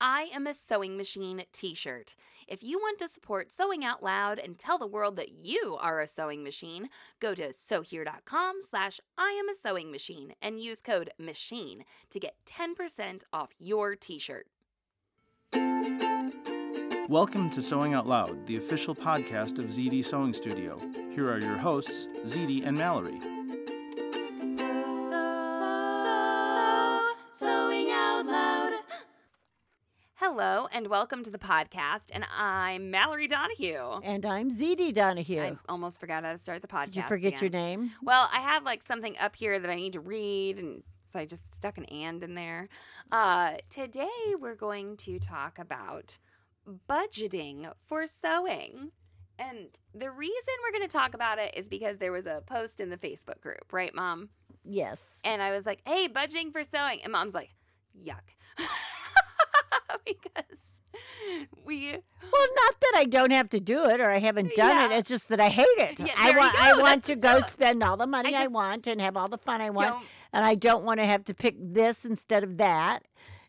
I Am a Sewing Machine t shirt. If you want to support Sewing Out Loud and tell the world that you are a sewing machine, go to sewhere.com slash I am a sewing machine and use code MACHINE to get 10% off your t shirt. Welcome to Sewing Out Loud, the official podcast of ZD Sewing Studio. Here are your hosts, ZD and Mallory. Hello and welcome to the podcast, and I'm Mallory Donahue. And I'm ZD Donahue. I almost forgot how to start the podcast. Did you forget your name? Well, I have like something up here that I need to read, and so I just stuck an and in there. Uh, today, we're going to talk about budgeting for sewing. And the reason we're going to talk about it is because there was a post in the Facebook group, right, Mom? Yes. And I was like, hey, budgeting for sewing. And Mom's like, yuck. because we Well, not that I don't have to do it or I haven't done it. It's just that I hate it. Yeah, I want. I want That's- to go no. spend all the money I, just want and have all the fun I want. And I don't want to have to pick this instead of that.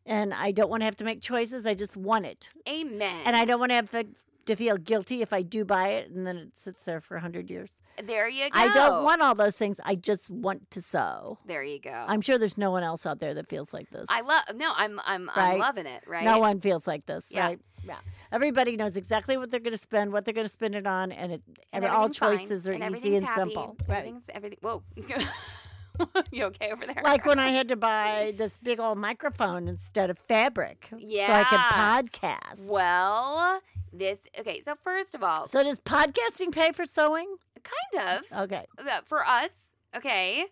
And I don't want to have to make choices. I just want it. amen. And I don't want to have to, to feel guilty if I do buy it and then it sits there for a 100 years. There you go. I don't want all those things. I just want to sew. There you go. I'm sure there's no one else out there that feels like this. I love no, I'm I'm Right. I'm loving it, right? No one feels like this, Yeah. right? Yeah. Everybody knows exactly what they're going to spend, what they're going to spend it on, and it And all everything's fine, choices are and easy and happy, simple. Right. Everything's everything. Whoa. you okay over there? Like when I had to buy this big old microphone instead of fabric, Yeah. so I could podcast. Well, this okay. So first of all, So does podcasting pay for sewing? Kind of Okay. for us. Okay.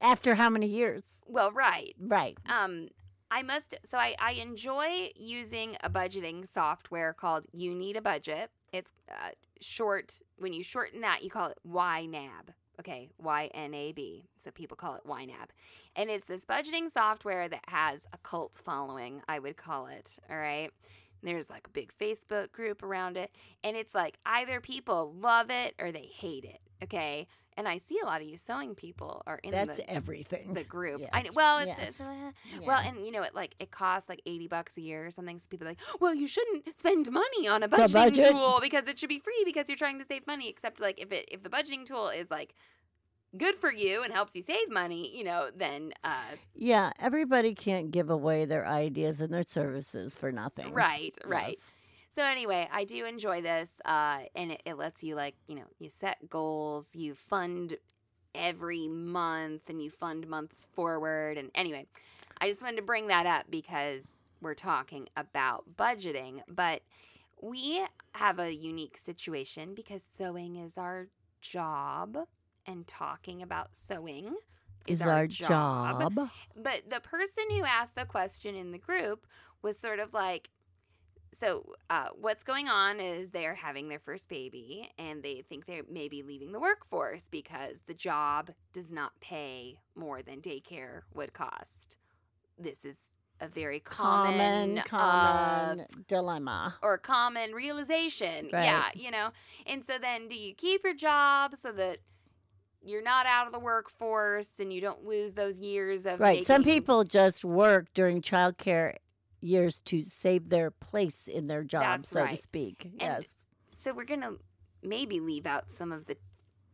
After how many years? Well, right. Right. Um, I must. So I I enjoy using a budgeting software called You Need a Budget. It's uh, short. When you shorten that, you call it YNAB. Okay, Y N A B. So people call it YNAB, and it's this budgeting software that has a cult following. I would call it. All right. There's like a big Facebook group around it, and it's like either people love it or they hate it. Okay. And I see a lot of you sewing people are in That's the, everything. the group. Yes. I well, it's, Yes. it's uh, well, and you know, it like it costs like eighty bucks a year or something. So people are like, well, you shouldn't spend money on a budgeting budget. tool because it should be free because you're trying to save money. Except like if it if the budgeting tool is like good for you and helps you save money, you know, then uh, Yeah, everybody can't give away their ideas and their services for nothing. right, right. Yes. So anyway, I do enjoy this, uh, and it, it lets you like you know you set goals, you fund every month, and you fund months forward. And anyway, I just wanted to bring that up because we're talking about budgeting, but we have a unique situation because sewing is our job, and talking about sewing is, Is our job. but the person who asked the question in the group was sort of like, so uh, what's going on is they're having their first baby and they think they're maybe leaving the workforce because the job does not pay more than daycare would cost. This is a very common, common, uh, dilemma. or common realization. Right. Yeah, you know. And so then do you keep your job so that you're not out of the workforce and you don't lose those years of Right. Some people just work during childcare years to save their place in their job, That's so to right. speak. yes. So we're going to maybe leave out some of the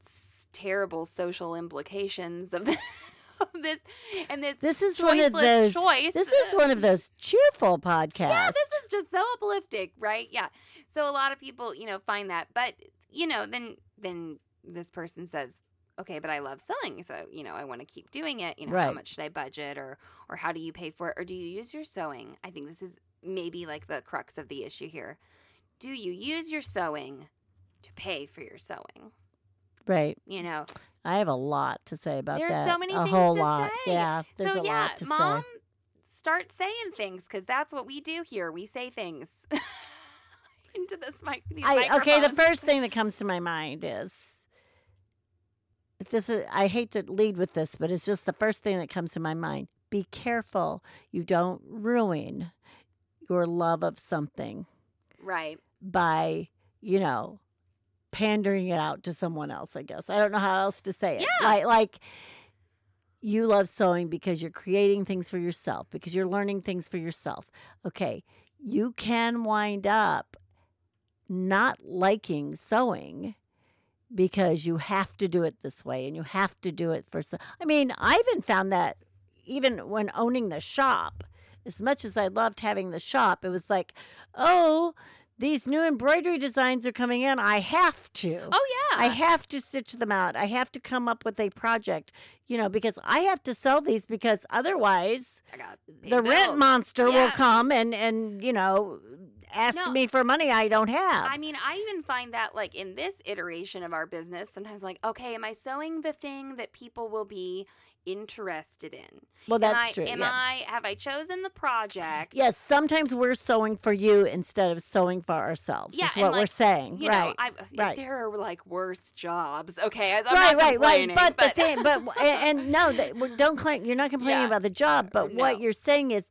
s- terrible social implications of, of this and this This is one of those. choice. This is one of those cheerful podcasts. Yeah, this is just so uplifting, right? Yeah. So a lot of people, you know, find that, but you know, then then this person says, "Okay, but I love sewing, so you know, I want to keep doing it. You know, how much should I budget, or or how do you pay for it, or do you use your sewing? I think this is maybe like the crux of the issue here. Do you use your sewing to pay for your sewing? right. You know, I have a lot to say about There's that. There's so many a things whole to lot. say. Yeah. There's so a yeah, lot to mom, say. start saying things because that's what we do here. We say things into this mic. These I, okay, the first thing that comes to my mind is this is I hate to lead with this, but it's just the first thing that comes to my mind. Be careful you don't ruin your love of something right. by, you know, pandering it out to someone else, I guess. I don't know how else to say it. Yeah. Like like you love sewing because you're creating things for yourself, because you're learning things for yourself. Okay, you can wind up not liking sewing because you have to do it this way and you have to do it for so I mean, I even found that even when owning the shop, as much as I loved having the shop, it was like, oh, these new embroidery designs are coming in. I have to. Oh yeah. I have to stitch them out. I have to come up with a project, you know, because I have to sell these because otherwise the rent monster will come and and you know ask No. me for money I don't have. I mean, I even find that like in this iteration of our business, sometimes like, okay, am I sewing the thing that people will be interested in? well, Am that's I, true. Am yeah. I have I chosen the project? Yes, sometimes we're sewing for you instead of sewing for ourselves. Yeah, is what we're saying. You right. know, I, right. there are like worse jobs. Okay, I'm right, right, right. complaining, But, the thing, but and, and no, well, don't claim you're not complaining Yeah. about the job. But what you're saying is,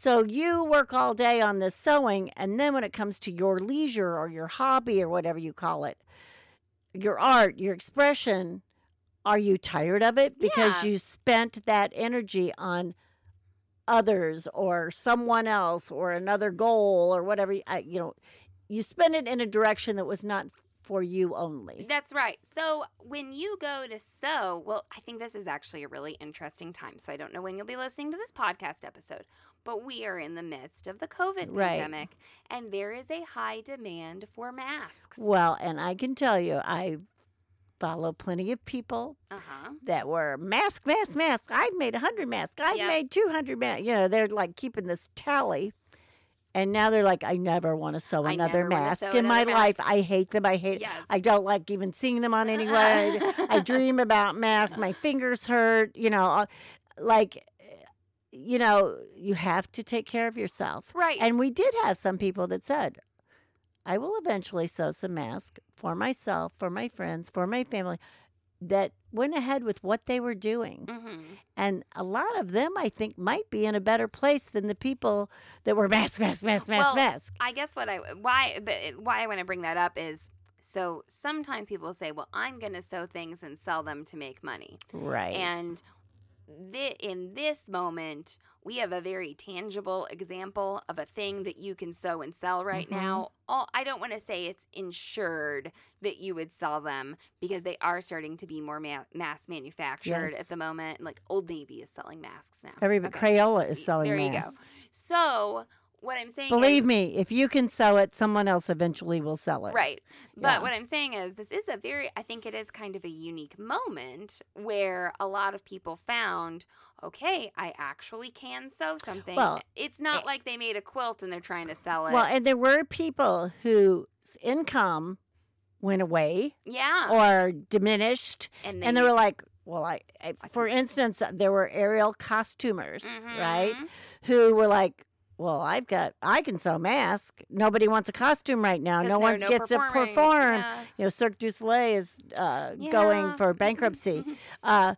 so you work all day on this sewing, and then when it comes to your leisure or your hobby or whatever you call it, your art, your expression, are you tired of it because Yeah. you spent that energy on others or someone else or another goal or whatever? you- know, you spent it in a direction that was not for you only. That's right. So when you go to sew, well, I think this is actually a really interesting time. So I don't know when you'll be listening to this podcast episode, but we are in the midst of the COVID Right. pandemic, and there is a high demand for masks. Well, and I can tell you, I follow plenty of people Uh huh. that were mask, mask, mask. I've made a hundred masks. I've Yep. made two hundred masks. You know, they're like keeping this tally, and now they're like, I never want to sew I another mask sew in my another life. I hate them. I hate. Yes. I don't like even seeing them on anyone. I, I dream about masks. My fingers hurt. You know, uh, like. You know, you have to take care of yourself. Right. And we did have some people that said, I will eventually sew some masks for myself, for my friends, for my family that went ahead with what they were doing. hmm And a lot of them, I think, might be in a better place than the people that were mask, mask, mask, mask, Well, mask. I guess what I why but why I want to bring that up is so sometimes people say, "Well, I'm going to sew things and sell them to make money." Right. And thi- in this moment, we have a very tangible example of a thing that you can sew and sell right Mhm. now. All, I don't want to say it's insured that you would sell them because they are starting to be more ma- mass manufactured Yes. at the moment. Like Old Navy is selling masks now. Every Okay. Crayola is selling There masks. you go. So what I'm saying Believe is, me, if you can sew it, someone else eventually will sell it. Right. But Yeah. what I'm saying is, this is a very, I think it is kind of a unique moment where a lot of people found, okay, I actually can sew something. Well, it's not like they made a quilt and they're trying to sell it. Well, and there were people whose income went away yeah. or diminished. and, and they were like, well, I, I for instance, there were aerial costumers, right, Mhm. who were like, well, I've got, I can sew mask. Nobody wants a costume right now. No one no gets to perform. Yeah. You know, Cirque du Soleil is uh, going for bankruptcy. uh,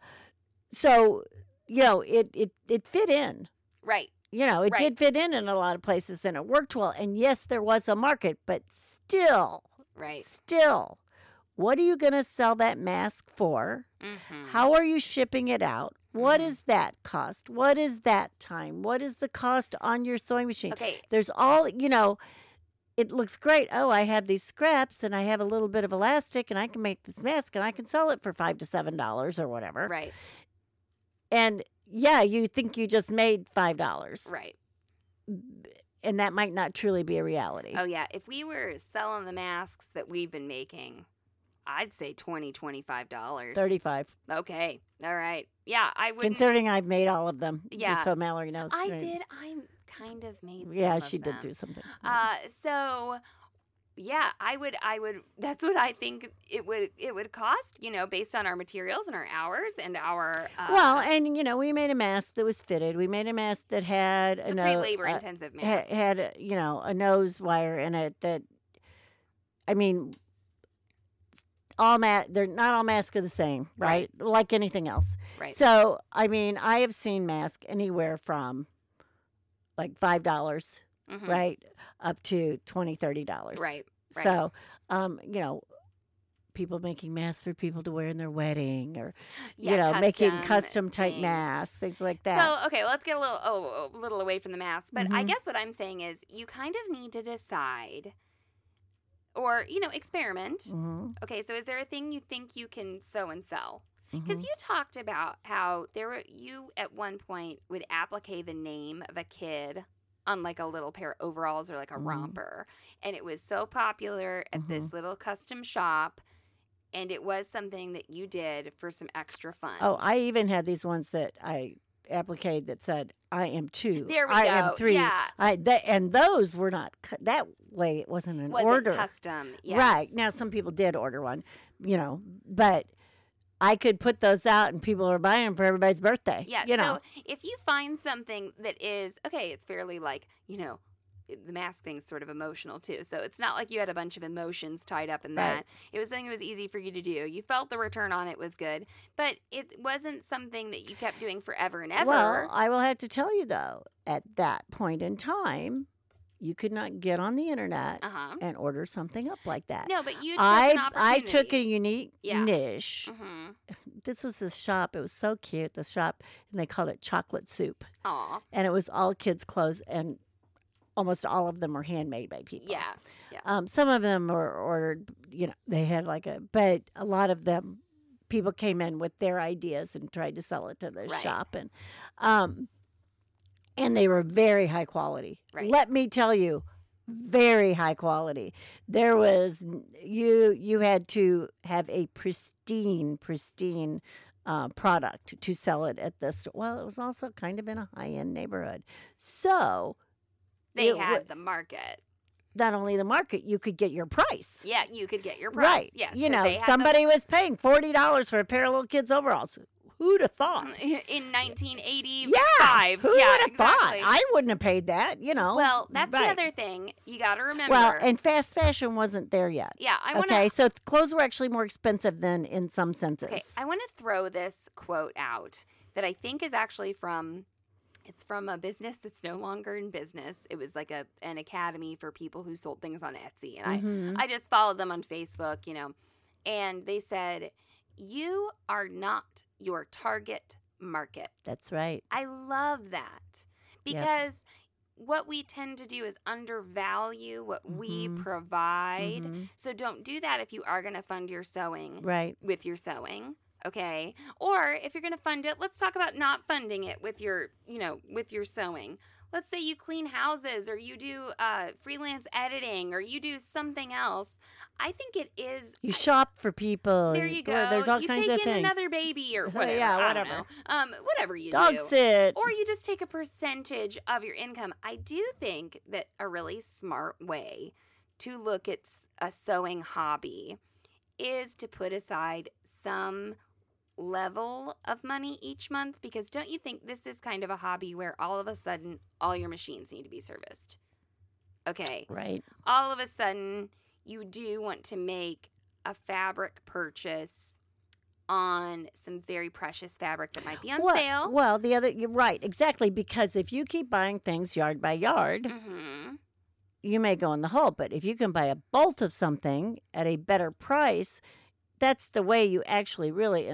so, you know, it, it, it fit in. Right. You know, it Right. did fit in in a lot of places and it worked well. And yes, there was a market, but still, Right. still, what are you going to sell that mask for? Mhm. How are you shipping it out? What Mhm. that cost? What is that time? What is the cost on your sewing machine? Okay. There's all, you know, it looks great. Oh, I have these scraps and I have a little bit of elastic and I can make this mask and I can sell it for five to seven dollars or whatever. Right. And yeah, you think you just made five dollars. Right. And that might not truly be a reality. Oh yeah. If we were selling the masks that we've been making, I'd say 20 $25. 35. Okay. All right. Yeah, I would. Considering I've made all of them. Yeah. Just so Mallory knows. I Right. did. I kind of made. Yeah, some she of did them. do something. Uh, so yeah, I would. I would. That's what I think it would. It would cost. You know, based on our materials and our hours and our. Uh, well, and you know, we made a mask that was fitted. We made a mask that had a no- pretty labor uh, intensive ha- mask. had you know a nose wire in it that i mean all ma- they're not all masks are the same right, like anything else right. so i mean i have seen masks anywhere from like five dollars Mhm. right up to 20 30 dollars Right. Right. so um you know people making masks for people to wear in their wedding or you Yeah, know making custom custom type things. masks things like that So okay, let's get a little oh, a little away from the mask. But I Mhm. guess what I'm saying is you kind of need to decide, or you know, experiment. Mhm, Okay, so is there a thing you think you can sew and sell? Because mhm. you talked about how there were you at one point would applique the name of a kid on like a little pair of overalls or like a Mhm. romper, and it was so popular at Mm-hmm. this little custom shop, and it was something that you did for some extra fun. Oh, I even had these ones that I appliqued that said "I am two. there we I go. am three. Yeah, I that and those were not cu- that way. It wasn't an was order, it custom? Yes. right? Now some people did order one, you know, but I could put those out and people are buying them for everybody's birthday. Yeah. you know, So if you find something that is okay, it's fairly like you know. The mask thing's sort of emotional too. So it's not like you had a bunch of emotions tied up in Right. that. It was something that was easy for you to do. You felt the return on it was good, but it wasn't something that you kept doing forever and ever. Well, I will have to tell you though, at that point in time, you could not get on the internet uh huh. and order something up like that. No, but you took I I took a unique Yeah. niche. Mm-hmm. This was this shop. It was so cute. The shop, and they called it chocolate soup. Aw. and it was all kids' clothes, and almost all of them were handmade by people. Yeah. Um, some of them were ordered. You know, they had like a, but a lot of them, people came in with their ideas and tried to sell it to the Right. shop, and um, and they were very high quality. Right. Let me tell you. Very high quality. There was you. You had to have a pristine, pristine uh, product to sell it at this. Well, it was also kind of in a high end neighborhood, so They it had the market. not only the market, you could get your price. Yeah, you could get your price. Right. Yes. you know, had the- somebody was paying forty dollars for a pair of little kids' overalls. Who'd have thought? in 1985. Yeah. Who yeah, would have exactly. thought? I wouldn't have paid that. You know. Well, that's Right. the other thing you got to remember. Well, and fast fashion wasn't there yet. yeah, I want to. okay, so clothes were actually more expensive than in some senses. Okay, I want to throw this quote out that I think is actually from. It's from a business that's no longer in business. It was like a an academy for people who sold things on Etsy, and I Mhm. I just followed them on Facebook, you know, and they said, "You are not your target market." That's right. I love that because what we tend to do is undervalue what we Mhm. provide. Mhm. So don't do that if you are going to fund your sewing Right. with your sewing. Okay. Or if you're going to fund it, let's talk about not funding it with your, you know, with your sewing. Let's say you clean houses or you do uh, freelance editing or you do something else. I think it is. You shop for people. there you go. There's all you kinds take of in things. another baby or whatever. Yeah, whatever. Um, whatever you Dog do. sit. Or you just take a percentage of your income. I do think that a really smart way to look at a sewing hobby is to put aside some level of money each month because don't you think this is kind of a hobby where all of a sudden all your machines need to be serviced? Okay right. all of a sudden you do want to make a fabric purchase on some very precious fabric that might be on well, sale. Well, the other, you're right, exactly. Because if you keep buying things yard by yard, hmm you may go in the hole. But if you can buy a bolt of something at a better price, that's the way you actually really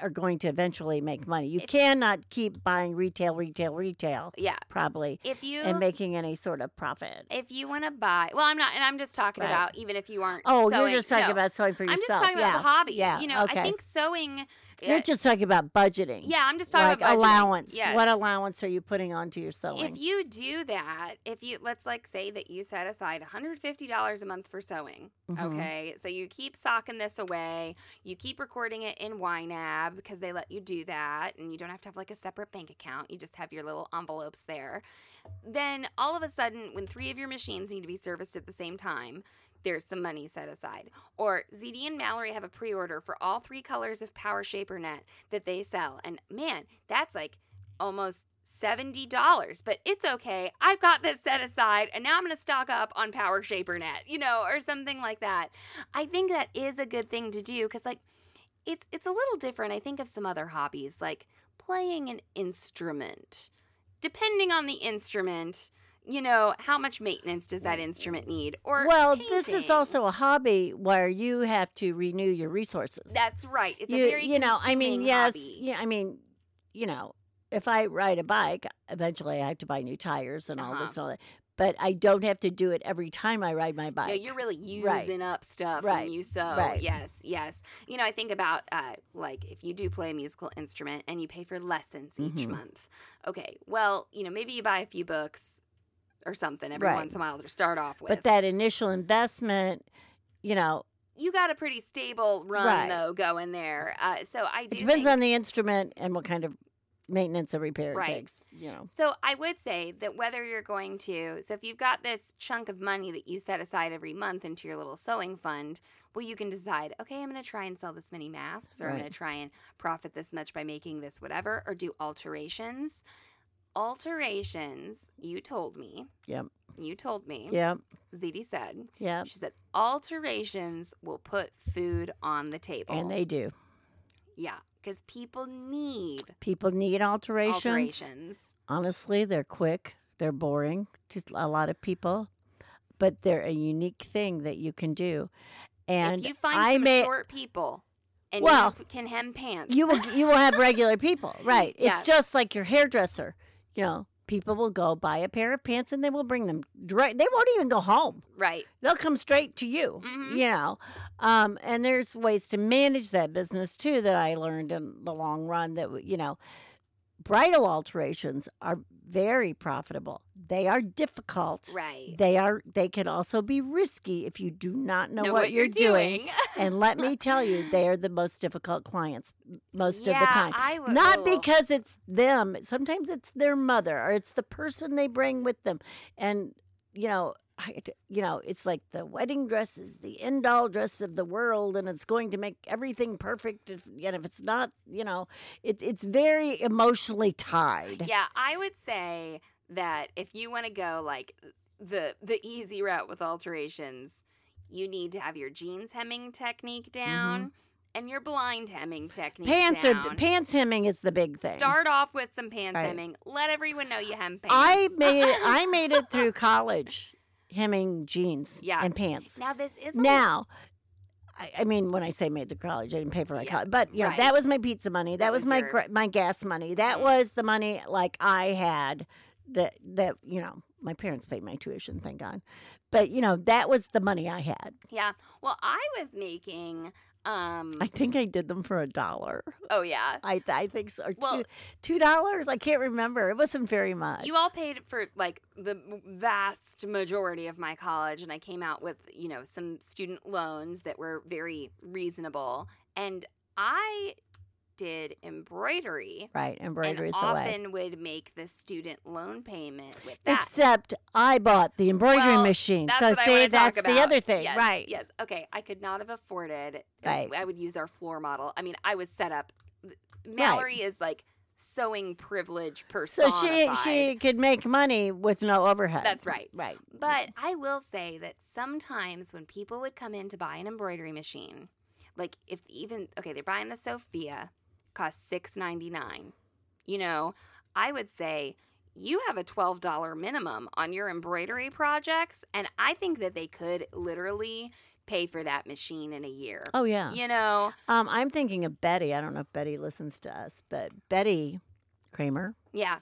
are going to eventually make money. You If- cannot keep buying retail, retail, retail, Yeah. probably, If you and making any sort of profit. if you want to buy, well, I'm not, and I'm just talking Right. about even if you aren't. Oh, sewing, you're just talking no. about sewing for yourself. I'm just talking yeah. about the hobby. Yeah. You know, okay. I think sewing. You're uh, just talking about budgeting. yeah, I'm just talking like about budgeting. allowance. Yes. What allowance are you putting onto your sewing? If you do that, if you let's like say that you set aside $150 a month for sewing, Mhm. okay? So you keep socking this away, you keep recording it in YNAB because they let you do that and you don't have to have like a separate bank account. You just have your little envelopes there. Then all of a sudden when three of your machines need to be serviced at the same time, there's some money set aside. Or ZD and Mallory have a pre-order for all three colors of Power Shaper net that they sell. And man, that's like almost $70, but it's okay. I've got this set aside and now I'm going to stock up on Power Shaper Net, you know, or something like that. I think that is a good thing to do cuz like it's it's a little different I think of some other hobbies like playing an instrument. Depending on the instrument, you know, how much maintenance does that instrument need? Or well, this is also a hobby where you have to renew your resources. That's right. It's you, a very you know, I mean, yes, hobby. yeah, I mean, you know, if I ride a bike, eventually I have to buy new tires and all Uh-huh. this and all that. But I don't have to do it every time I ride my bike. Yeah, you're really using Right. up stuff Right. when you sew. Right. Yes, yes. You know, I think about uh, like if you do play a musical instrument and you pay for lessons each Mhm. month. Okay, well, you know, maybe you buy a few books or something every Right. once in a while to start off with. but that initial investment, you know, you got a pretty stable run Right. though going there. Uh, so I do it depends think, on the instrument and what kind of maintenance or repair Right. it takes. You know, So I would say that whether you're going to, so if you've got this chunk of money that you set aside every month into your little sewing fund, well, you can decide, okay, I'm going to try and sell this many masks, or I'm going to try and profit this much by making this whatever, or do alterations. Alterations, you told me, Yep. you told me, Yep. ZD said, Yep. she said, alterations will put food on the table. And they do. yeah, because people need People need alterations. alterations. Honestly, they're quick. They're boring to a lot of people, but they're a unique thing that you can do. And if you find I some may, short people and Well, you can hem pants, you will you will have regular people, right? Yeah. It's just like your hairdresser. You know, people will go buy a pair of pants and they will bring them direct. They won't even go home. right? They'll come straight to you. Mhm. You know, um, and there's ways to manage that business too that I learned in the long run. That you know, bridal alterations are very profitable. They are difficult. Right. They are. They can also be risky if you do not know, Know what, you're doing. and let me tell you, they are the most difficult clients most of the Yeah, time. I would- Not oh. because it's them. Sometimes it's their mother or it's the person they bring with them. And you know, I, you know, it's like the wedding dress is the end all dress of the world, and it's going to make everything perfect. If, and if it's not, you know, it, it's very emotionally tied. Yeah, I would say that if you want to go like the the easy route with alterations, you need to have your jeans hemming technique down and your blind hemming technique Mm-hmm. Pants down. are pants hemming is the big thing. Start off with some pants Right. hemming. Let everyone know you hem pants. I made I made it through college, hemming jeans Yeah. and pants. now this is Now, I, I mean, when I say made to college, I didn't pay for my Yeah, college, but you know, right. that was my pizza money. That, That was, was my your- my gas money. That Mhm. was the money like I had that that you know my parents paid my tuition, thank God. But you know, that was the money I had. yeah. Well, I was making um I think I did them for a dollar. oh yeah. I I think so. Or Well- two two dollars. I can't remember. It wasn't very much. You all paid for like the vast majority of my college, and I came out with you know some student loans that were very reasonable, and I did embroidery. right? Embroidery and is the way. often would make the student loan payment with that. Except I bought the embroidery Well, machine. So see, that's the other thing, Yes, right? Yes. Okay. I could not have afforded. Uh, right. I would use our floor model. I mean, I was set up. Mallory is like sewing privilege person. So she she could make money with no overhead. That's right. Right. But I will say that sometimes when people would come in to buy an embroidery machine, like if even okay, they're buying the Sophia, costs six ninety nine. You know, I would say you have a twelve dollar minimum on your embroidery projects, and I think that they could literally pay for that machine in a year. Oh yeah. You know, Um, I'm thinking of Betty. I don't know if Betty listens to us, but Betty Kramer. yeah.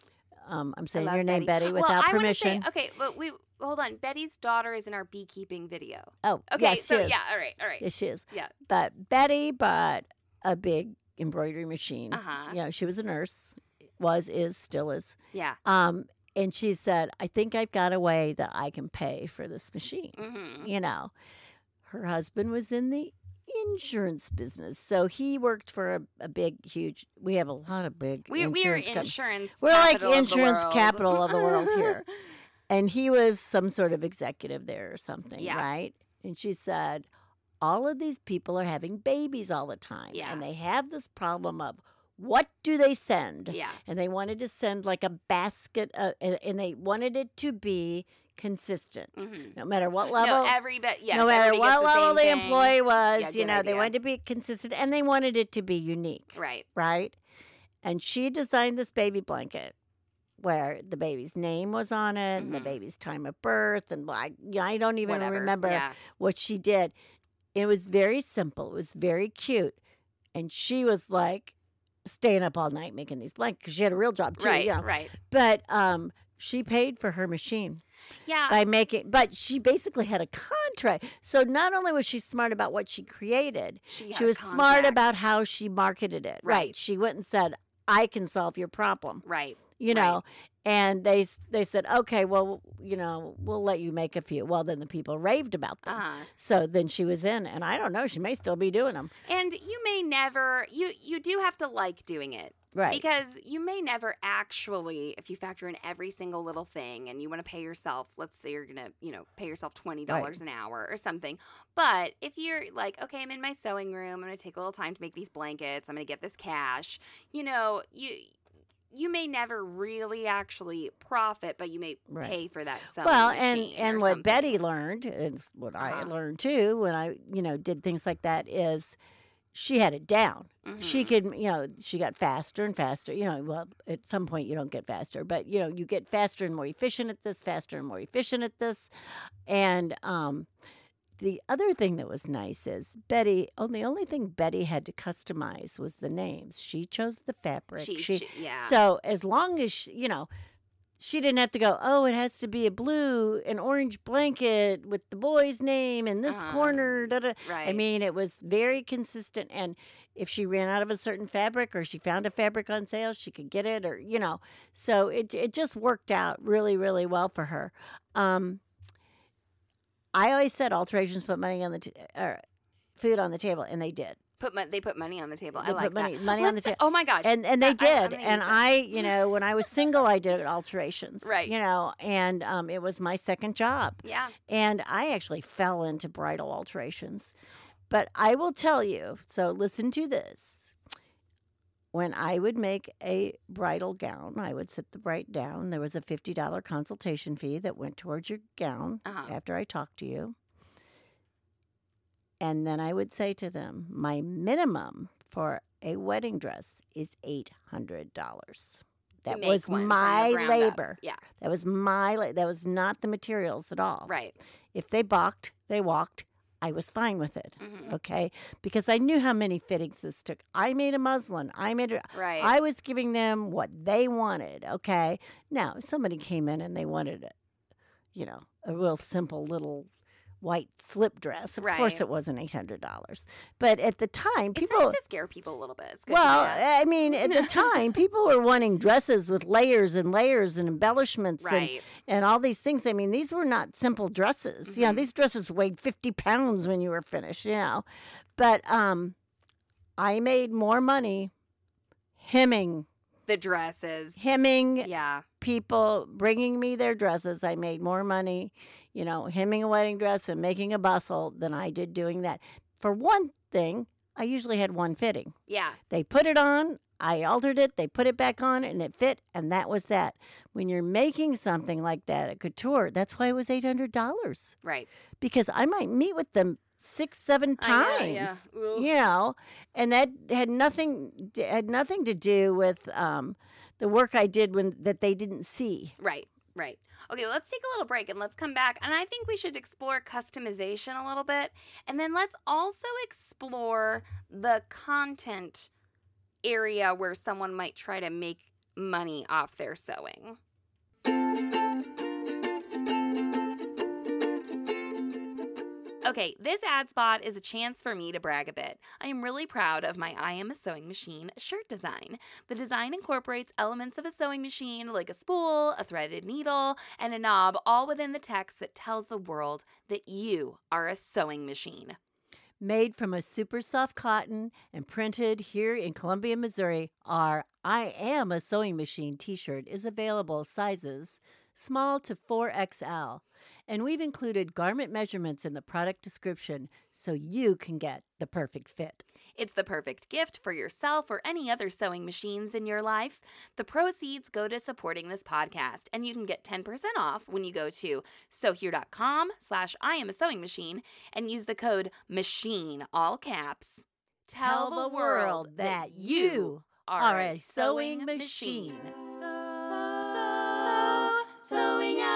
Um, I'm saying your name, Betty, well, without I wanna permission. Say, okay, but we hold on. Betty's daughter is in our beekeeping video. oh, Okay, yes, so yeah, all right, all right. Yes, she is. Yeah. But Betty bought a big embroidery machine. Uh-huh. Know, she was a nurse, was, is, still is. Yeah. Um, and she said, I think I've got a way that I can pay for this machine. Mm-hmm. You know, her husband was in the insurance business. So he worked for a, a big, huge, we have a lot of big We we are insurance companies. insurance. We're like capital of insurance capital of the world here. and he was some sort of executive there or something, Yeah. right? And she said, all of these people are having babies all the time, Yeah. and they have this problem of what do they send? yeah. And they wanted to send like a basket, uh, and, they wanted it to be consistent, Mm-hmm. no matter what level. no, every bit. Yes, no matter what the level the employee was, Yeah, you know, they wanted to be consistent and they wanted it to be unique Right. right? And she designed this baby blanket where the baby's name was on it and the Mhm. baby's time of birth and I, I don't even Whatever. remember Yeah. what she did. It was very simple. It was very cute. And she was like staying up all night making these blankets because she had a real job too. right. you know. Right. But um, she paid for her machine Yeah. by making, but she basically had a contract. So not only was she smart about what she created, she, she was smart about how she marketed it. Right. Right. She went and said, "I can solve your problem." Right. You Right. know, and they they said, "Okay, well, you know, we'll let you make a few." Well, then the people raved about them. Uh-huh. So then she was in, and I don't know, she may still be doing them. And you may never. You you do have to like doing it. Right. Because you may never actually, if you factor in every single little thing and you want to pay yourself, let's say you're going to, you know, pay yourself $20 an hour or something. But if you're like, okay, I'm in my sewing room, I'm to take a little time to make these blankets, I'm going to get this cash, you know, you. You may never really actually profit, but you may Right. pay for that well, and and what something. Betty learned, and what I Uh-huh. learned too when I, you know, did things like that is she had it down. She Mhm. could, you know, she got faster and faster. You know, well, at some point you don't get faster, but you know, you get faster and more efficient at this, faster and more efficient at this. And um, the other thing that was nice is Betty. Oh, the only thing Betty had to customize was the names. She chose the fabric. She, she she- yeah. so as long as she, you know, she didn't have to go. Oh, it has to be a blue, an orange blanket with the boy's name in this Uh-huh. corner. Da, da. right. I mean, it was very consistent. And if she ran out of a certain fabric or she found a fabric on sale, she could get it, or you know. So it it just worked out really, really well for her. Um, I always said alterations put money on the t- or food on the table, and they did. put mon- they put money on the table. They I like money- that. money on the Let's- Oh my gosh. and and they I- I- I'm did and i you know when i was single i did alterations Right. you know and um, it was my second job yeah. and i actually fell into bridal alterations but i will tell you so listen to this when i would make a bridal gown i would sit the bride down there was a $50 consultation fee that went towards your gown Uh-huh. after i talked to you and then I would say to them, my minimum for a wedding dress is $800. That was one my ground up. labor. Yeah. That was my la- that was not the materials at all. Right. If they balked, they walked. I was fine with it. Mhm. Okay? Because I knew how many fittings this took. I made a muslin. I made a Right. I was giving them what they wanted, okay? Now, if somebody came in and they wanted a, you know, a real simple little white slip dress, of course it wasn't $800. But at the time, it's people nice to scare people a little bit. It's good well, to do that. I mean, at the time, people were wanting dresses with layers and layers and embellishments and, right. and all these things. I mean, these were not simple dresses. You know, these dresses weighed 50 pounds when you were finished, you know. But um, I made more money hemming, The dresses. hemming Yeah. people, bringing me their dresses. I made more money, you know, hemming a wedding dress and making a bustle than I did doing that. For one thing, I usually had one fitting. Yeah. They put it on, I altered it, they put it back on, and it fit, and that was that. When you're making something like that at couture, that's why it was $800 Right. because I might meet with them six, seven I know, times. yeah. You know, and that had nothing had nothing to do with um, the work I did when that they didn't see. Right, right. Okay, let's take a little break and let's come back. And I think we should explore customization a little bit. And then let's also explore the content area where someone might try to make money off their sewing. Okay, this ad spot is a chance for me to brag a bit. I am really proud of my I Am a Sewing Machine shirt design. The design incorporates elements of a sewing machine like a spool, a threaded needle, and a knob, all within the text that tells the world that you are a sewing machine. Made from a super soft cotton and printed here in Columbia, Missouri, our I Am a Sewing Machine t shirt is available sizes small to 4XL. And we've included garment measurements in the product description so you can get the perfect fit. It's the perfect gift for yourself or any other sewing machines in your life. The proceeds go to supporting this podcast, and you can get 10% off when you go to sewhere.com slash I am a sewing machine and use the code MACHINE, all caps. Tell the world that you are a sewing machine. Sewing out loud.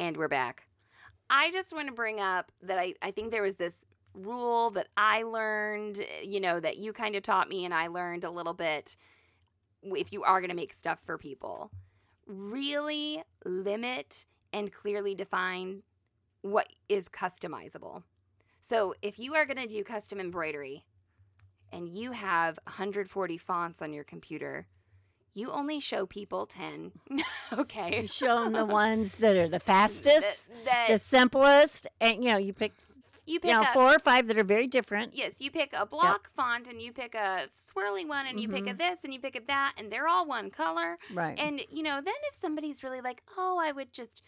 And we're back. I just want to bring up that I, I think there was this rule that I learned, you know, that you kind of taught me and I learned a little bit if you are going to make stuff for people. Really limit and clearly define what is customizable. So if you are going to do custom embroidery and you have 140 fonts on your computer, you only show people 10. okay. You show them the ones that are the fastest, that- the simplest, and you know, you pick You you pick know up four or five that are very different. Yes, you pick a block font and you pick a swirly one and you pick a mm-hmm. this and you pick a that and they're all one color. Right. And you know, then if somebody's really like, "Oh, I would just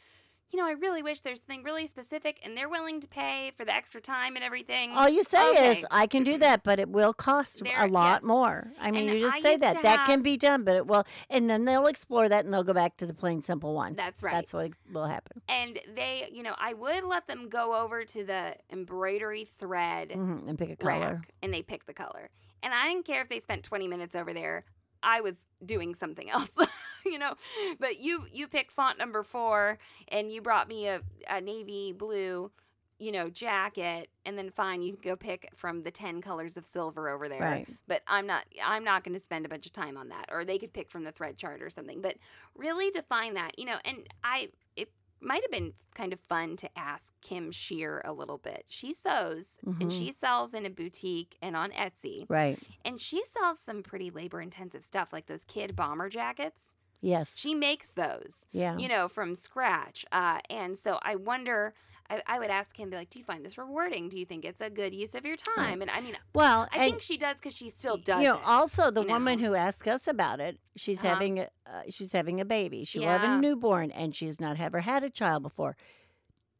you know, I really wish there's something really specific and they're willing to pay for the extra time and everything." All you say is, I can do that, but it will cost There- a lot yes. more. I mean, And you just I say that. That can be done, but it will. And then they'll explore that and they'll go back to the plain simple one. That's right. That's what will happen. and they, you know, I would let them go over to the embroidery thread hmm And pick a color. and they pick the color. And I didn't care if they spent 20 minutes over there. I was doing something else, you know. But you you pick font number 4 and you brought me a, a navy blue, you know, jacket and then fine, you can go pick from the 10 colors of silver over there. Right. But I'm not I'm not going to spend a bunch of time on that or they could pick from the thread chart or something. But really define that, you know, and I it might have been kind of fun to ask Kim Shear a little bit. She sews and Mhm. she sells in a boutique and on Etsy. Right. And she sells some pretty labor intensive stuff like those kid bomber jackets. Yes. She makes those, yeah. you know, from scratch. Uh, and so I wonder, I, I would ask him, be like, do you find this rewarding? Do you think it's a good use of your time? And I mean, well, I think she does because she still does. you know, it. also the you woman know? who asked us about it, she's Uh-huh. having a uh, she's having a baby. She will have a newborn, and she's not ever had a child before.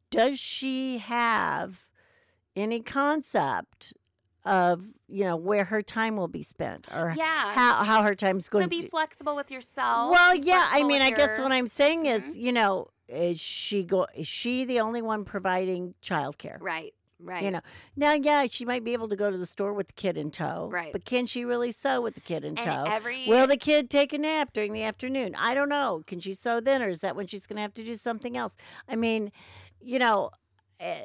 Does she have any concept of you know where her time will be spent, or yeah. how how her time's going so be to? flexible with yourself. Well, be yeah. I mean, I guess what I'm saying is, Mhm. you know, is she go? Is she the only one providing childcare? Right. Right. You know, now, yeah, she might be able to go to the store with the kid in tow. Right. But can she really sew with the kid in and tow? every Will the kid take a nap during the afternoon? I don't know. Can she sew then, or is that when she's going to have to do something else? I mean, you know, uh,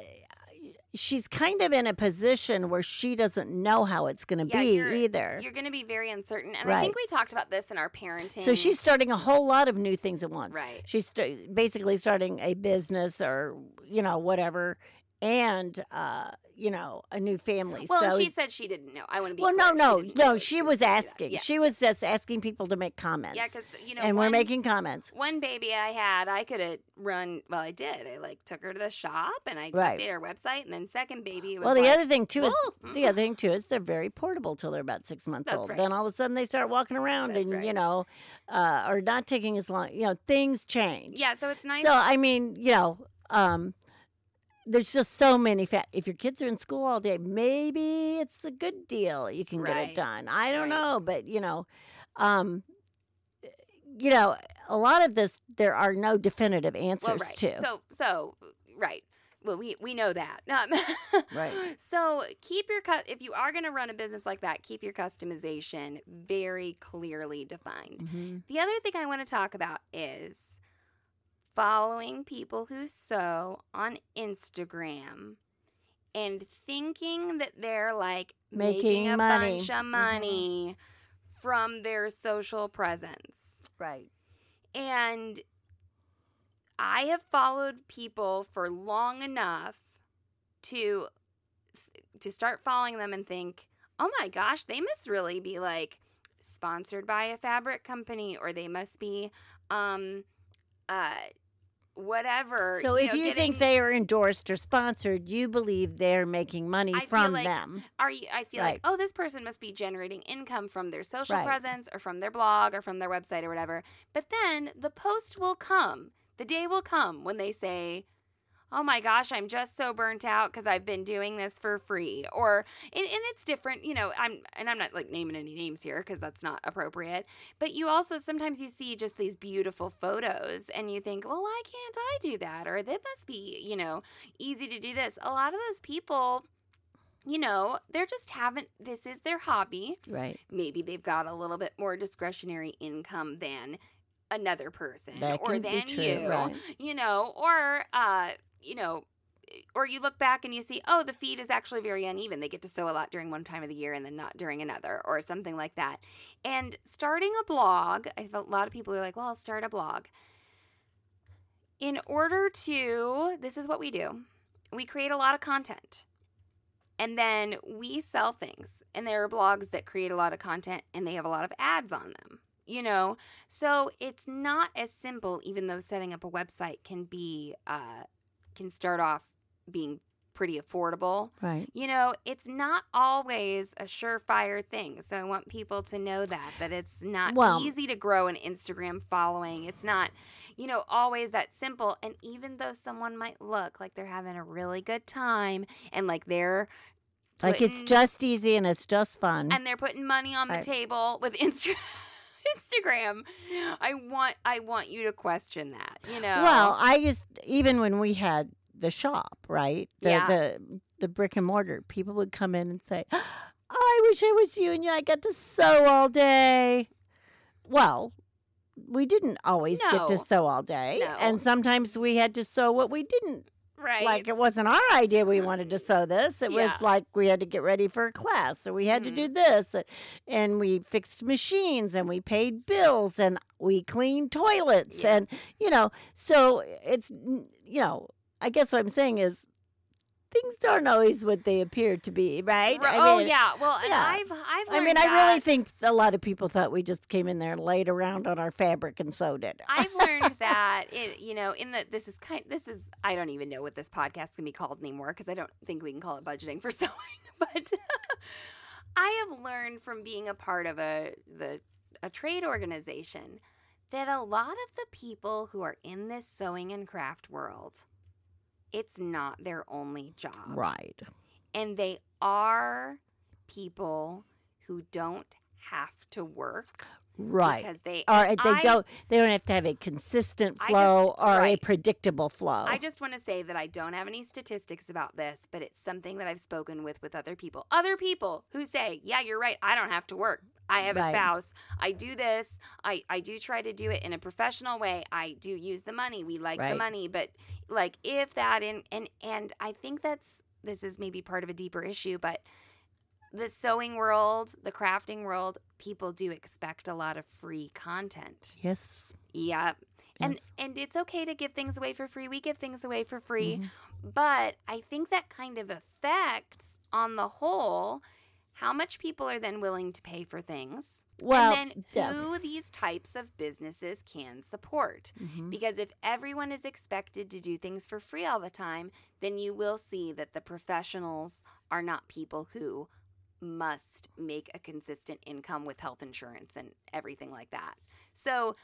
she's kind of in a position where she doesn't know how it's going to Yeah, be you're- either. you're going to be very uncertain, and I think we talked about this in our parenting. So she's starting a whole lot of new things at once. Right. She's st- basically starting a business or you know whatever, and uh, you know a new family. Well, so she said she didn't know. I want to be well, no, clear. no, She no. She was was gonna do that. asking. Yes, She was just asking people to make comments. Yeah, because you know, and one, we're making comments. one baby I had, I could have run. Well, I did. I like took her to the shop and I Right. updated her website, and then second baby was Well, the like, other thing too is "Well, the other thing too is they're very portable till they're about six months That's old. right. Then all of a sudden they start walking around That's and you know, uh, are not taking as long. You know, things change. Yeah, so it's nice. So I mean, you know, um, there's just so many. fat. if your kids are in school all day, maybe it's a good deal. You can get it done. I don't Right. know, but you know, um, you know, a lot of this there are no definitive answers well, right. to. So, so right. Well, we we know that. Um, Right. So keep your cu- if you are going to run a business like that, keep your customization very clearly defined. Mhm. The other thing I want to talk about is following people who sew on Instagram and thinking that they're like making, Making a money. bunch of Mhm. money from their social presence. Right. And I have followed people for long enough to to start following them and think, "Oh my gosh, they must really be like sponsored by a fabric company or they must be um uh whatever." So if know, you think they are endorsed or sponsored, you believe they're making money I from like them. are you I feel Right. like, "Oh, this person must be generating income from their social Right. presence or from their blog or from their website or whatever." But then the post will come. The day will come when they say, oh my gosh, I'm just so burnt out because I've been doing this for free. Or, and, and it's different, you know, I'm, and I'm not like naming any names here because that's not appropriate. But you also, sometimes you see just these beautiful photos and you think, well, why can't I do that? Or that must be, you know, easy to do this. A lot of those people, you know, they're just haven't, this is their hobby Right. maybe they've got a little bit more discretionary income than another person or than true, you right. you know or uh you know or you look back and you see oh the feed is actually very uneven. They get to sew a lot during one time of the year and then not during another or something like that. And starting a blog i felt a lot of people are like well i'll start a blog. In order to this is what we do. We create a lot of content and then we sell things and there are blogs that create a lot of content and they have a lot of ads on them you know? So it's not as simple even though setting up a website can be uh, can start off being pretty affordable Right. you know it's not always a surefire thing so i want people to know that that it's not Well- easy to grow an instagram following it's not you know always that simple and even though someone might look like they're having a really good time and like they're Like it's just easy and it's just fun. and they're putting money on the Right. table with Insta- Instagram. I want I want you to question that. You know. Well, I used even when we had the shop, right? The Yeah. the the brick and mortar, people would come in and say, oh, "I wish I was you and you. I got to sew all day." Well, we didn't always get to sew all day, No. and sometimes we had to sew what we didn't right. like. It wasn't our idea we wanted to sew this. It Yeah. was like we had to get ready for a class, or we had to Mhm. do this, and, and we fixed machines, and we paid bills, and we cleaned toilets, Yeah. and you know, so it's you know, I guess what I'm saying is things aren't always what they appear to be, right? Ri- I oh yeah. Well, and yeah. I've I've I mean, I really think a lot of people thought we just came in there and laid around on our fabric and sewed it. I've learned that it, you know, in the this is kind this is I don't even know what this podcast can be called anymore because I don't think we can call it budgeting for sewing. But I have learned from being a part of a the a trade organization that a lot of the people who are in this sewing and craft world, it's not their only job. right. And they are people who don't have to work Right. because they or uh, they I- don't they don't have to have a consistent flow just- or a predictable flow. I just want to say that I don't have any statistics about this, but it's something that I've spoken with with other people. Other people who say, "Yeah, you're right. I don't have to work. I have a spouse. I do this. I I do try to do it in a professional way. I do use the money. We like the money, but like if that and and and I think that's this is maybe part of a deeper issue, but the sewing world, the crafting world, people do expect a lot of free content. yes. And Yes. and it's okay to give things away for free. We give things away for free. Mhm. But I think that kind of affects on the whole how much people are then willing to pay for things. Well, and then yeah. who these types of businesses can support. Mhm. Because if everyone is expected to do things for free all the time, then you will see that the professionals are not people who must make a consistent income with health insurance and everything like that. So,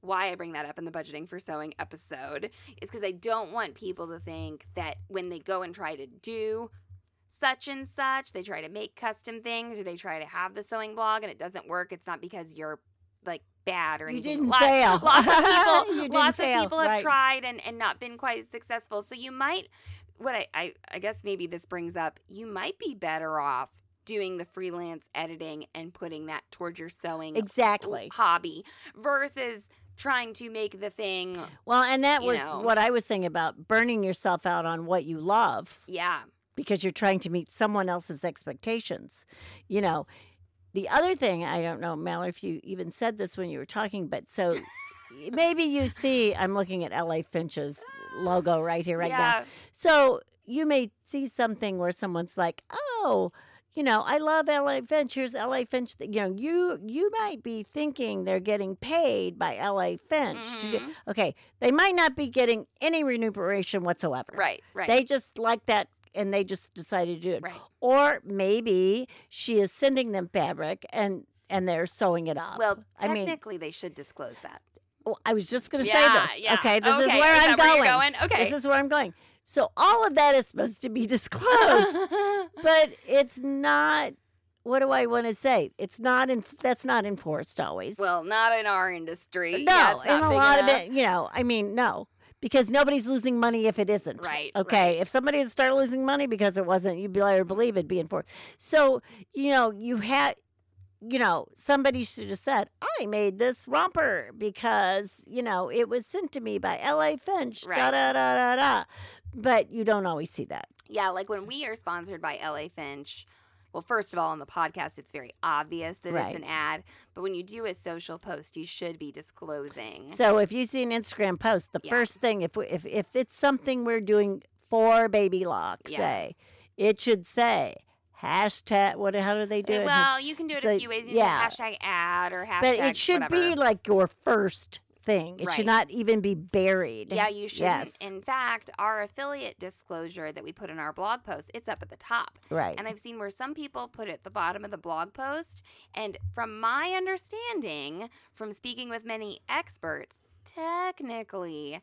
why I bring that up in the budgeting for sewing episode is because I don't want people to think that when they go and try to do such and such, they try to make custom things or they try to have the sewing blog and it doesn't work, it's not because you're like bad or You didn't Lot- fail. Lots of people, lots fail, of people have right. tried and, and not been quite successful. So you might, what I, I, I guess maybe this brings up, you might be better off doing the freelance editing and putting that towards your sewing Exactly. hobby versus trying to make the thing. Well, and that was know. what I was saying about burning yourself out on what you love Yeah. because you're trying to meet someone else's expectations. You know, the other thing, I don't know, Mallory, if you even said this when you were talking, but so maybe you see, I'm looking at LA Finch's logo right here, right now. So you may see something where someone's like, "Oh, you know, I love LA Finch. Here's LA Finch." You know, you you might be thinking they're getting paid by LA Finch. To do, Mhm. okay, they might not be getting any remuneration whatsoever. Right. Right. They just like that, and they just decided to do it. right. Or maybe she is sending them fabric and and they're sewing it up. Well, I mean, technically, they should disclose that. I was just going to Yeah, say this. yeah. Okay, this is Okay, where is I'm going. going? Okay. This is where I'm going. So all of that is supposed to be disclosed, but it's not. What do I want to say? It's not in. That's not enforced always. well, not in our industry. no, Yeah, in a lot enough. of it, you know. I mean, no, because nobody's losing money if it isn't. Right, Okay. right. If somebody had started losing money because it wasn't, you'd be believe it'd be enforced. So you know, you had. You know, somebody should have said, I made this romper because, you know, it was sent to me by L.A. Finch, da da da da da. But you don't always see that. Yeah, like when we are sponsored by LA Finch. Well, first of all, on the podcast, it's very obvious that Right. it's an ad. But when you do a social post, you should be disclosing. So if you see an Instagram post, the Yeah. first thing, if we, if if it's something we're doing for Baby Lock, Yeah. say, it should say hashtag. What? How do they do Uh, it? well, you can do it so- a few ways. You can yeah. hashtag ad or hashtag but it should whatever. be like your first thing. It Right. should not even be buried. Yeah, you shouldn't. Yes. In fact, our affiliate disclosure that we put in our blog post, it's up at the top. right. And I've seen where some people put it at the bottom of the blog post. And from my understanding, from speaking with many experts, technically,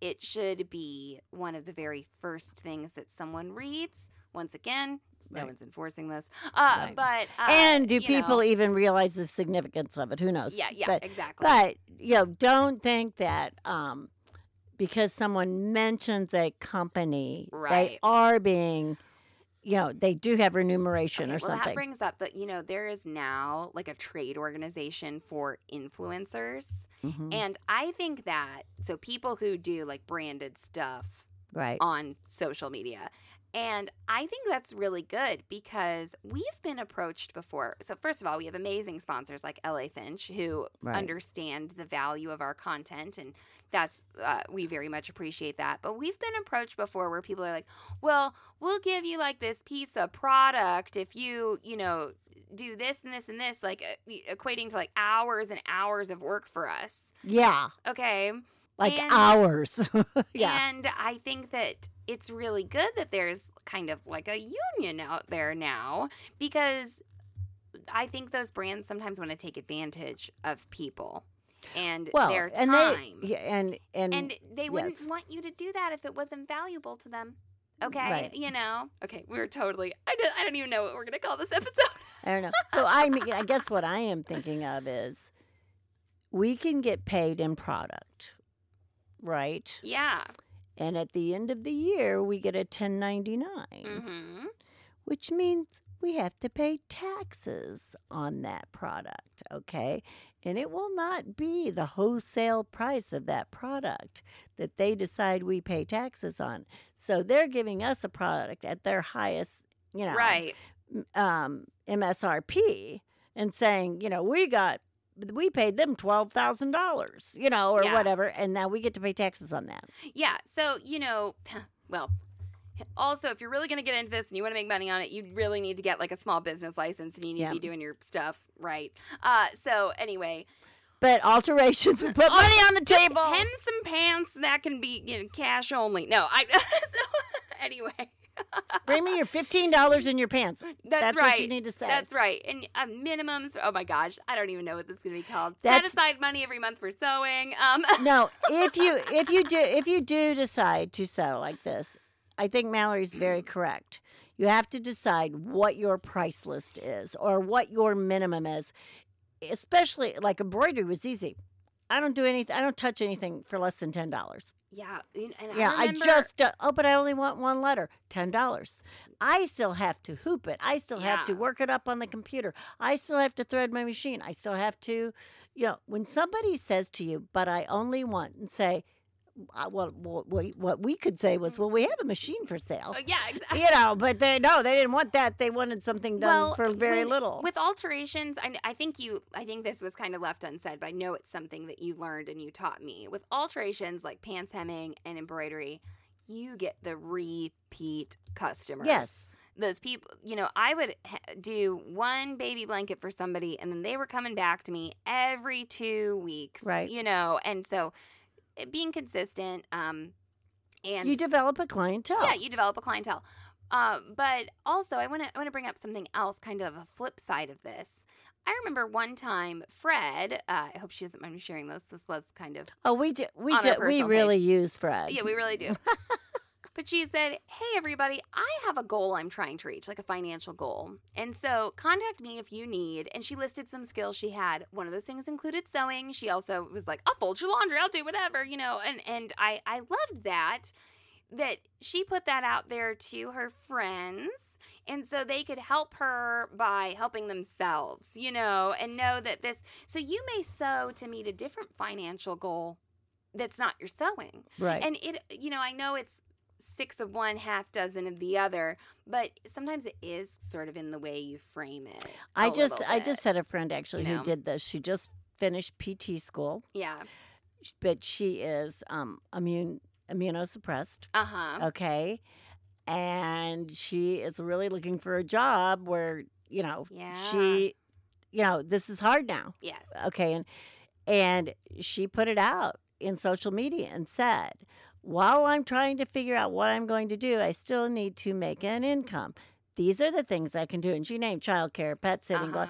it should be one of the very first things that someone reads. Once again, no Right. one's enforcing this. Uh, Right. But uh, and do people know, even realize the significance of it? Who knows? Yeah, yeah, But, exactly. but you know, don't think that um, because someone mentions a company, they are being, you know, they do have remuneration Okay, or well, something. that brings up that you know there is now like a trade organization for influencers, Mhm. and I think that so people who do like branded stuff right. on social media. And I think that's really good because we've been approached before. So, first of all, we have amazing sponsors like LA Finch who Right. understand the value of our content. And that's, uh, we very much appreciate that. But we've been approached before where people are like, well, we'll give you like this piece of product if you, you know, do this and this and this, like uh, equating to like hours and hours of work for us. Yeah, Okay. Like And- hours. yeah. And I think that it's really good that there's kind of like a union out there now because I think those brands sometimes want to take advantage of people and well, their and time. they yeah, and and, and they wouldn't yes. want you to do that if it wasn't valuable to them. Okay, Right. you know. Okay, we're totally. I don't. I don't even know what we're gonna call this episode. I don't know. So I mean, I guess what I am thinking of is we can get paid in product, right? Yeah. And at the end of the year, we get a 1099, Mm-hmm. which means we have to pay taxes on that product, okay? And it will not be the wholesale price of that product that they decide we pay taxes on. So they're giving us a product at their highest, you know, Right. um, MSRP and saying, you know, we got we paid them twelve thousand dollars, you know, or Yeah. whatever, and now we get to pay taxes on that. Yeah. So, you know, well, also, if you're really going to get into this and you want to make money on it, you really need to get like a small business license and you need Yeah. to be doing your stuff right. Uh, so, anyway, But alterations, put money on the table. hem some pants that can be you know, cash only. No, I. so, anyway. Bring me your fifteen dollars in your pants. That's, That's right. what you need to say. That's right. And uh, minimums. Oh my gosh, I don't even know what this is going to be called. Set aside money every month for sewing. Um, no, if you if you do if you do decide to sew like this, I think Mallory's very correct. You have to decide what your price list is or what your minimum is. Especially like embroidery was easy. I don't do anything. I don't touch anything for less than ten dollars. yeah. And and Yeah, I, I, just uh, oh, but I only want one letter, ten dollars. I still have to hoop it. I still have to work it up on the computer. I still have to thread my machine. I still have to, you know, when somebody says to you, "But I only want," and say, uh, "Well, what we, what we could say was, well, we have a machine for sale." Oh, yeah, exactly. You know, but they no, they didn't want that. They wanted something done well, for very when- little. With alterations, I, I think you, I think this was kind of left unsaid, but I know it's something that you learned and you taught me. With alterations like pants hemming and embroidery, you get the repeat customers. yes, those people, you know, I would do one baby blanket for somebody and then they were coming back to me every two weeks. Right. You know, and so being consistent, um, and you develop a clientele. yeah, you develop a clientele. Uh, but also, I want to I want to bring up something else, kind of a flip side of this. I remember one time, Fred. Uh, I hope she doesn't mind me sharing this. This was kind of oh, we do. We do. We really use Fred. yeah, we really do. but she said, Hey, everybody, I have a goal I'm trying to reach, like a financial goal. And so contact me if you need. And she listed some skills she had. One of those things included sewing. She also was like, I'll fold your laundry, I'll do whatever, you know. And, and I, I loved that, that she put that out there to her friends. And so they could help her by helping themselves, you know, and know that this. So you may sew to meet a different financial goal that's not your sewing. right. And it, you know, I know it's six of one, half dozen of the other, but sometimes it is sort of in the way you frame it. I just I just had a friend actually you who did this. She just finished PT school, yeah. but she is um immune immunosuppressed. Uh huh. Okay. And she is really looking for a job where, you know, Yeah. she you know, this is hard now. Yes. Okay. And and she put it out in social media and said, while I'm trying to figure out what I'm going to do, I still need to make an income. These are the things I can do. And she named childcare, pet sitting, Uh-huh.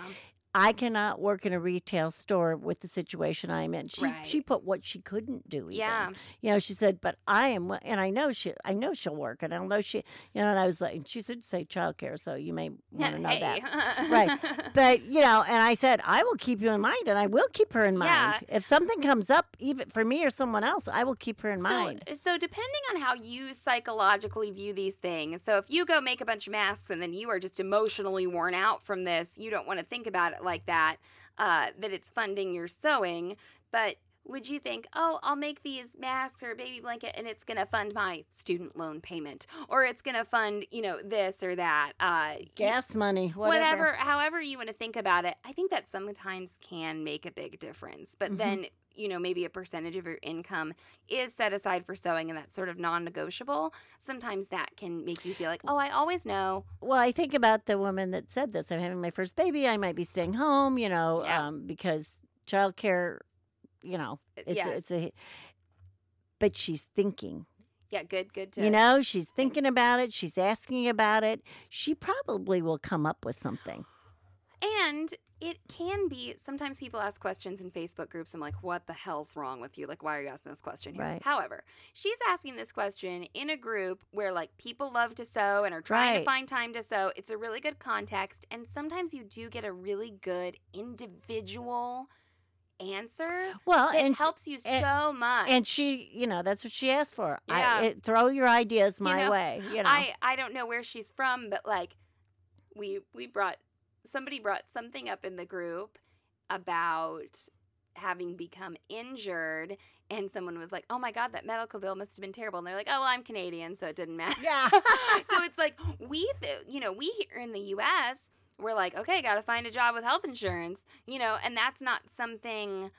I cannot work in a retail store with the situation I'm in. She she put what she couldn't do. Even. Yeah. you know, she said, but I am, and I know she, I know she'll work, and I know she, you know, and I was like, and she said say childcare, so you may want to know that. Right. But you know, and I said I will keep you in mind, and I will keep her in mind. Yeah. If something comes up, even for me or someone else, I will keep her in so, mind. so depending on how you psychologically view these things, so if you go make a bunch of masks and then you are just emotionally worn out from this, you don't want to think about it like that. Uh, that it's funding your sewing, but would you think, oh, I'll make these masks or baby blanket and it's going to fund my student loan payment or it's going to fund, you know, this or that? Uh, Gas money, whatever. whatever, however you want to think about it, I think that sometimes can make a big difference. But Mhm. then, you know, maybe a percentage of your income is set aside for sewing and that's sort of non negotiable. Sometimes that can make you feel like, oh, I always know. Well, I think about the woman that said this. I'm having my first baby. I might be staying home, you know, Yeah. um, because childcare, you know, Uh, it's yes. a, it's a. But she's thinking. Yeah, good, good to You know, she's thinking about it. She's asking about it. She probably will come up with something. And it can be sometimes people ask questions in Facebook groups. I'm like, what the hell's wrong with you? Like, why are you asking this question here? Right. However, she's asking this question in a group where like people love to sew and are trying Right. to find time to sew. It's a really good context. And sometimes you do get a really good individual answer Well, and helps you and- so much. and she, you know, that's what she asked for. Yeah. I, it, throw your ideas You my know, way. You know, I I don't know where she's from, but like we we brought somebody brought something up in the group about having become injured and someone was like, "Oh my god, that medical bill must have been terrible." And they're like, "Oh, well, I'm Canadian, so it didn't matter." Yeah. so it's like we you know, we here in the US, we're like, "Okay, got to find a job with health insurance." You know, and that's not something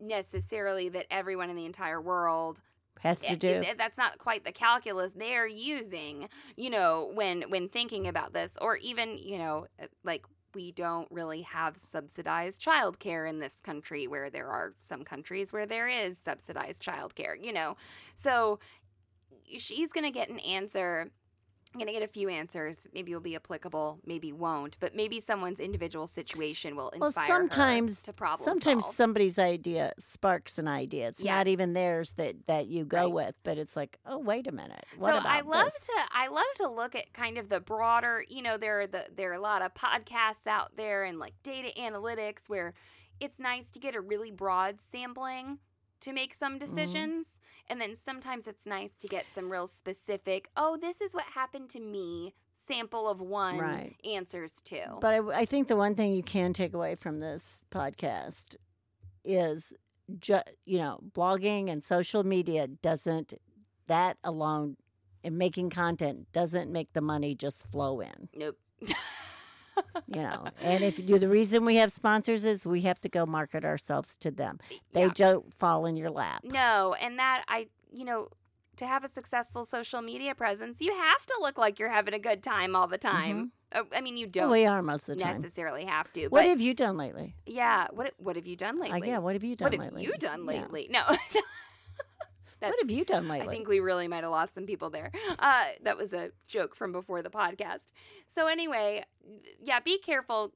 necessarily that everyone in the entire world has eh, to eh, do. it- that's not quite the calculus they're using you know when when thinking about this or even you know like we don't really have subsidized childcare in this country where there are some countries where there is subsidized childcare you know so she's going to get an answer I'm going to get a few answers. Maybe will be applicable, maybe won't, but maybe someone's individual situation will well, inspire sometimes her to problem sometimes solve. somebody's idea sparks an idea. It's not even theirs that that you go Right. with, but it's like, oh, wait a minute. What so about I love this? to I love to look at kind of the broader, you know, there are the there are a lot of podcasts out there and like data analytics where it's nice to get a really broad sampling to make some Mm-hmm. And then sometimes it's nice to get some real specific, oh, this is what happened to me, sample of one Right. answers to. But I, I think the one thing you can take away from this podcast is, ju- you know, blogging and social media doesn't, that alone, and making content doesn't make the money just flow in, nope. you know. and if you, do, the reason we have sponsors is we have to go market ourselves to them. They Yeah. don't fall in your lap. No, and that I, you know, to have a successful social media presence, you have to look like you're having a good time all the time. Uh, I mean, you don't we are most of the time. necessarily have to. What have you done lately? yeah, what what have you done Uh, lately? yeah, what have you done what have you done Yeah. lately? No. That- What have you done lately? I think we really might have lost some people there. Uh, that was a joke from before the podcast. So anyway, yeah, be careful.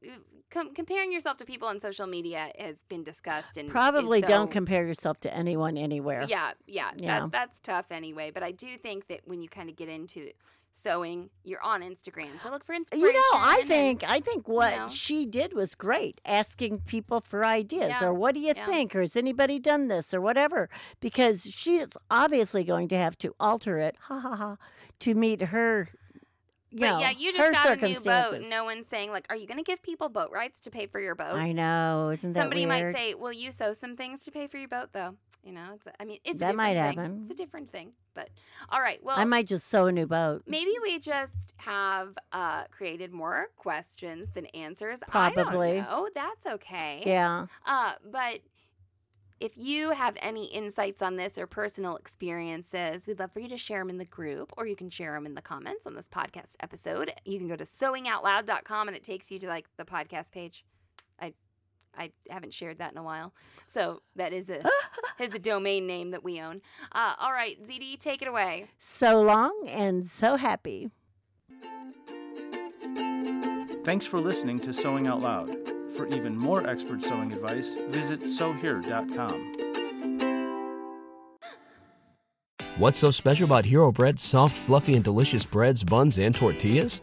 Com- comparing yourself to people on social media has been discussed and Probably don't compare yourself to anyone anywhere. Yeah, yeah, Yeah. That, that's tough anyway. But I do think that when you kind of get into sewing, you're on Instagram to look for inspiration. You know, I and- think I think what know. she did was great, asking people for ideas Yeah, or what do you yeah. think or has anybody done this or whatever because she's obviously going to have to alter it, ha ha ha, to meet her. You But know, yeah, you her just got a new boat. No one's saying like, "Are you going to give people boat rights to pay for your boat?" I know, isn't that Somebody weird? might say, "Will you sew some things to pay for your boat?" Though, you know, it's. A, I mean, it's a That different might thing. happen. It's a different thing. But all right, well, I might just sew a new boat. maybe we just have uh, created more questions than answers. Probably. Oh. That's okay. Yeah, Uh, but if you have any insights on this or personal experiences, we'd love for you to share them in the group or you can share them in the comments on this podcast episode. You can go to sewingoutloud.com and it takes you to like the podcast page. I I haven't shared that in a while. So that is a is a domain name that we own. Uh, all right, ZD, take it away. so long and so happy. Thanks for listening to Sewing Out Loud. For even more expert sewing advice, visit sewhere.com. What's so special about Hero Bread's soft, fluffy, and delicious breads, buns, and tortillas?